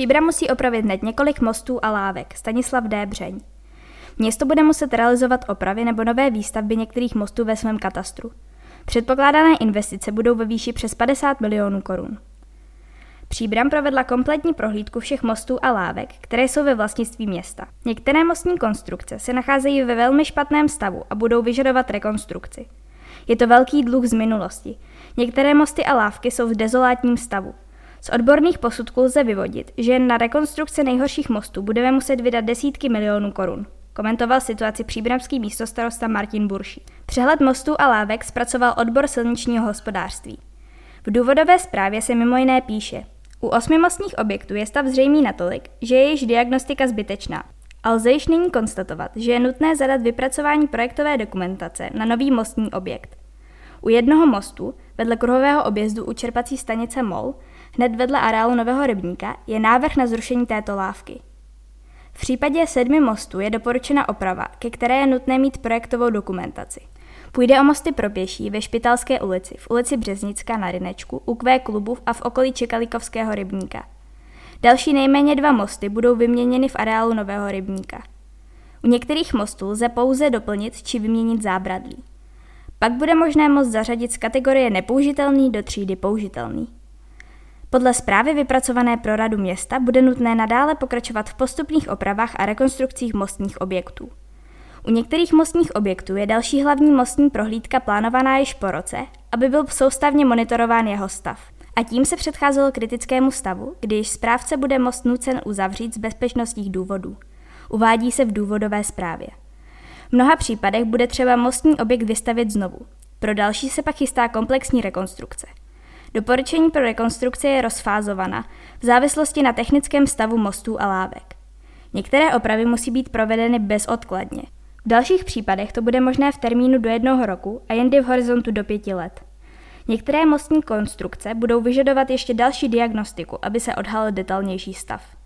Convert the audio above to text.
Příbram musí opravit hned několik mostů a lávek, Stanislav D. Břeň. Město bude muset realizovat opravy nebo nové výstavby některých mostů ve svém katastru. Předpokládané investice budou ve výši přes 50 milionů korun. Příbram provedla kompletní prohlídku všech mostů a lávek, které jsou ve vlastnictví města. Některé mostní konstrukce se nacházejí ve velmi špatném stavu a budou vyžadovat rekonstrukci. Je to velký dluh z minulosti. Některé mosty a lávky jsou v dezolátním stavu. Z odborných posudků lze vyvodit, že jen na rekonstrukce nejhorších mostů budeme muset vydat desítky milionů korun. Komentoval situaci příbramský místostarosta Martin Burší. Přehled mostů a lávek zpracoval odbor silničního hospodářství. V důvodové zprávě se mimo jiné píše, u osmi mostních objektů je stav zřejmý natolik, že je již diagnostika zbytečná. A lze již nyní konstatovat, že je nutné zadat vypracování projektové dokumentace na nový mostní objekt. U jednoho mostu, vedle kruhového objezdu u čerpací stanice MOL, hned vedle areálu Nového rybníka, je návrh na zrušení této lávky. V případě sedmi mostů je doporučena oprava, ke které je nutné mít projektovou dokumentaci. Půjde o mosty pro pěší ve Špitalské ulici, v ulici Březnická na Rynečku, u Kvé klubu a v okolí Čekalikovského rybníka. Další nejméně dva mosty budou vyměněny v areálu Nového rybníka. U některých mostů lze pouze doplnit či vyměnit zábradlí. Pak bude možné most zařadit z kategorie nepoužitelný do třídy použitelný. Podle zprávy vypracované pro radu města bude nutné nadále pokračovat v postupných opravách a rekonstrukcích mostních objektů. U některých mostních objektů je další hlavní mostní prohlídka plánovaná již po roce, aby byl soustavně monitorován jeho stav. A tím se předcházelo kritickému stavu, když správce bude most nucen uzavřít z bezpečnostních důvodů. Uvádí se v důvodové zprávě. V mnoha případech bude třeba mostní objekt vystavit znovu. Pro další se pak chystá komplexní rekonstrukce. Doporučení pro rekonstrukci je rozfázovaná v závislosti na technickém stavu mostů a lávek. Některé opravy musí být provedeny bezodkladně. V dalších případech to bude možné v termínu do jednoho roku a jindy v horizontu do pěti let. Některé mostní konstrukce budou vyžadovat ještě další diagnostiku, aby se odhalil detailnější stav.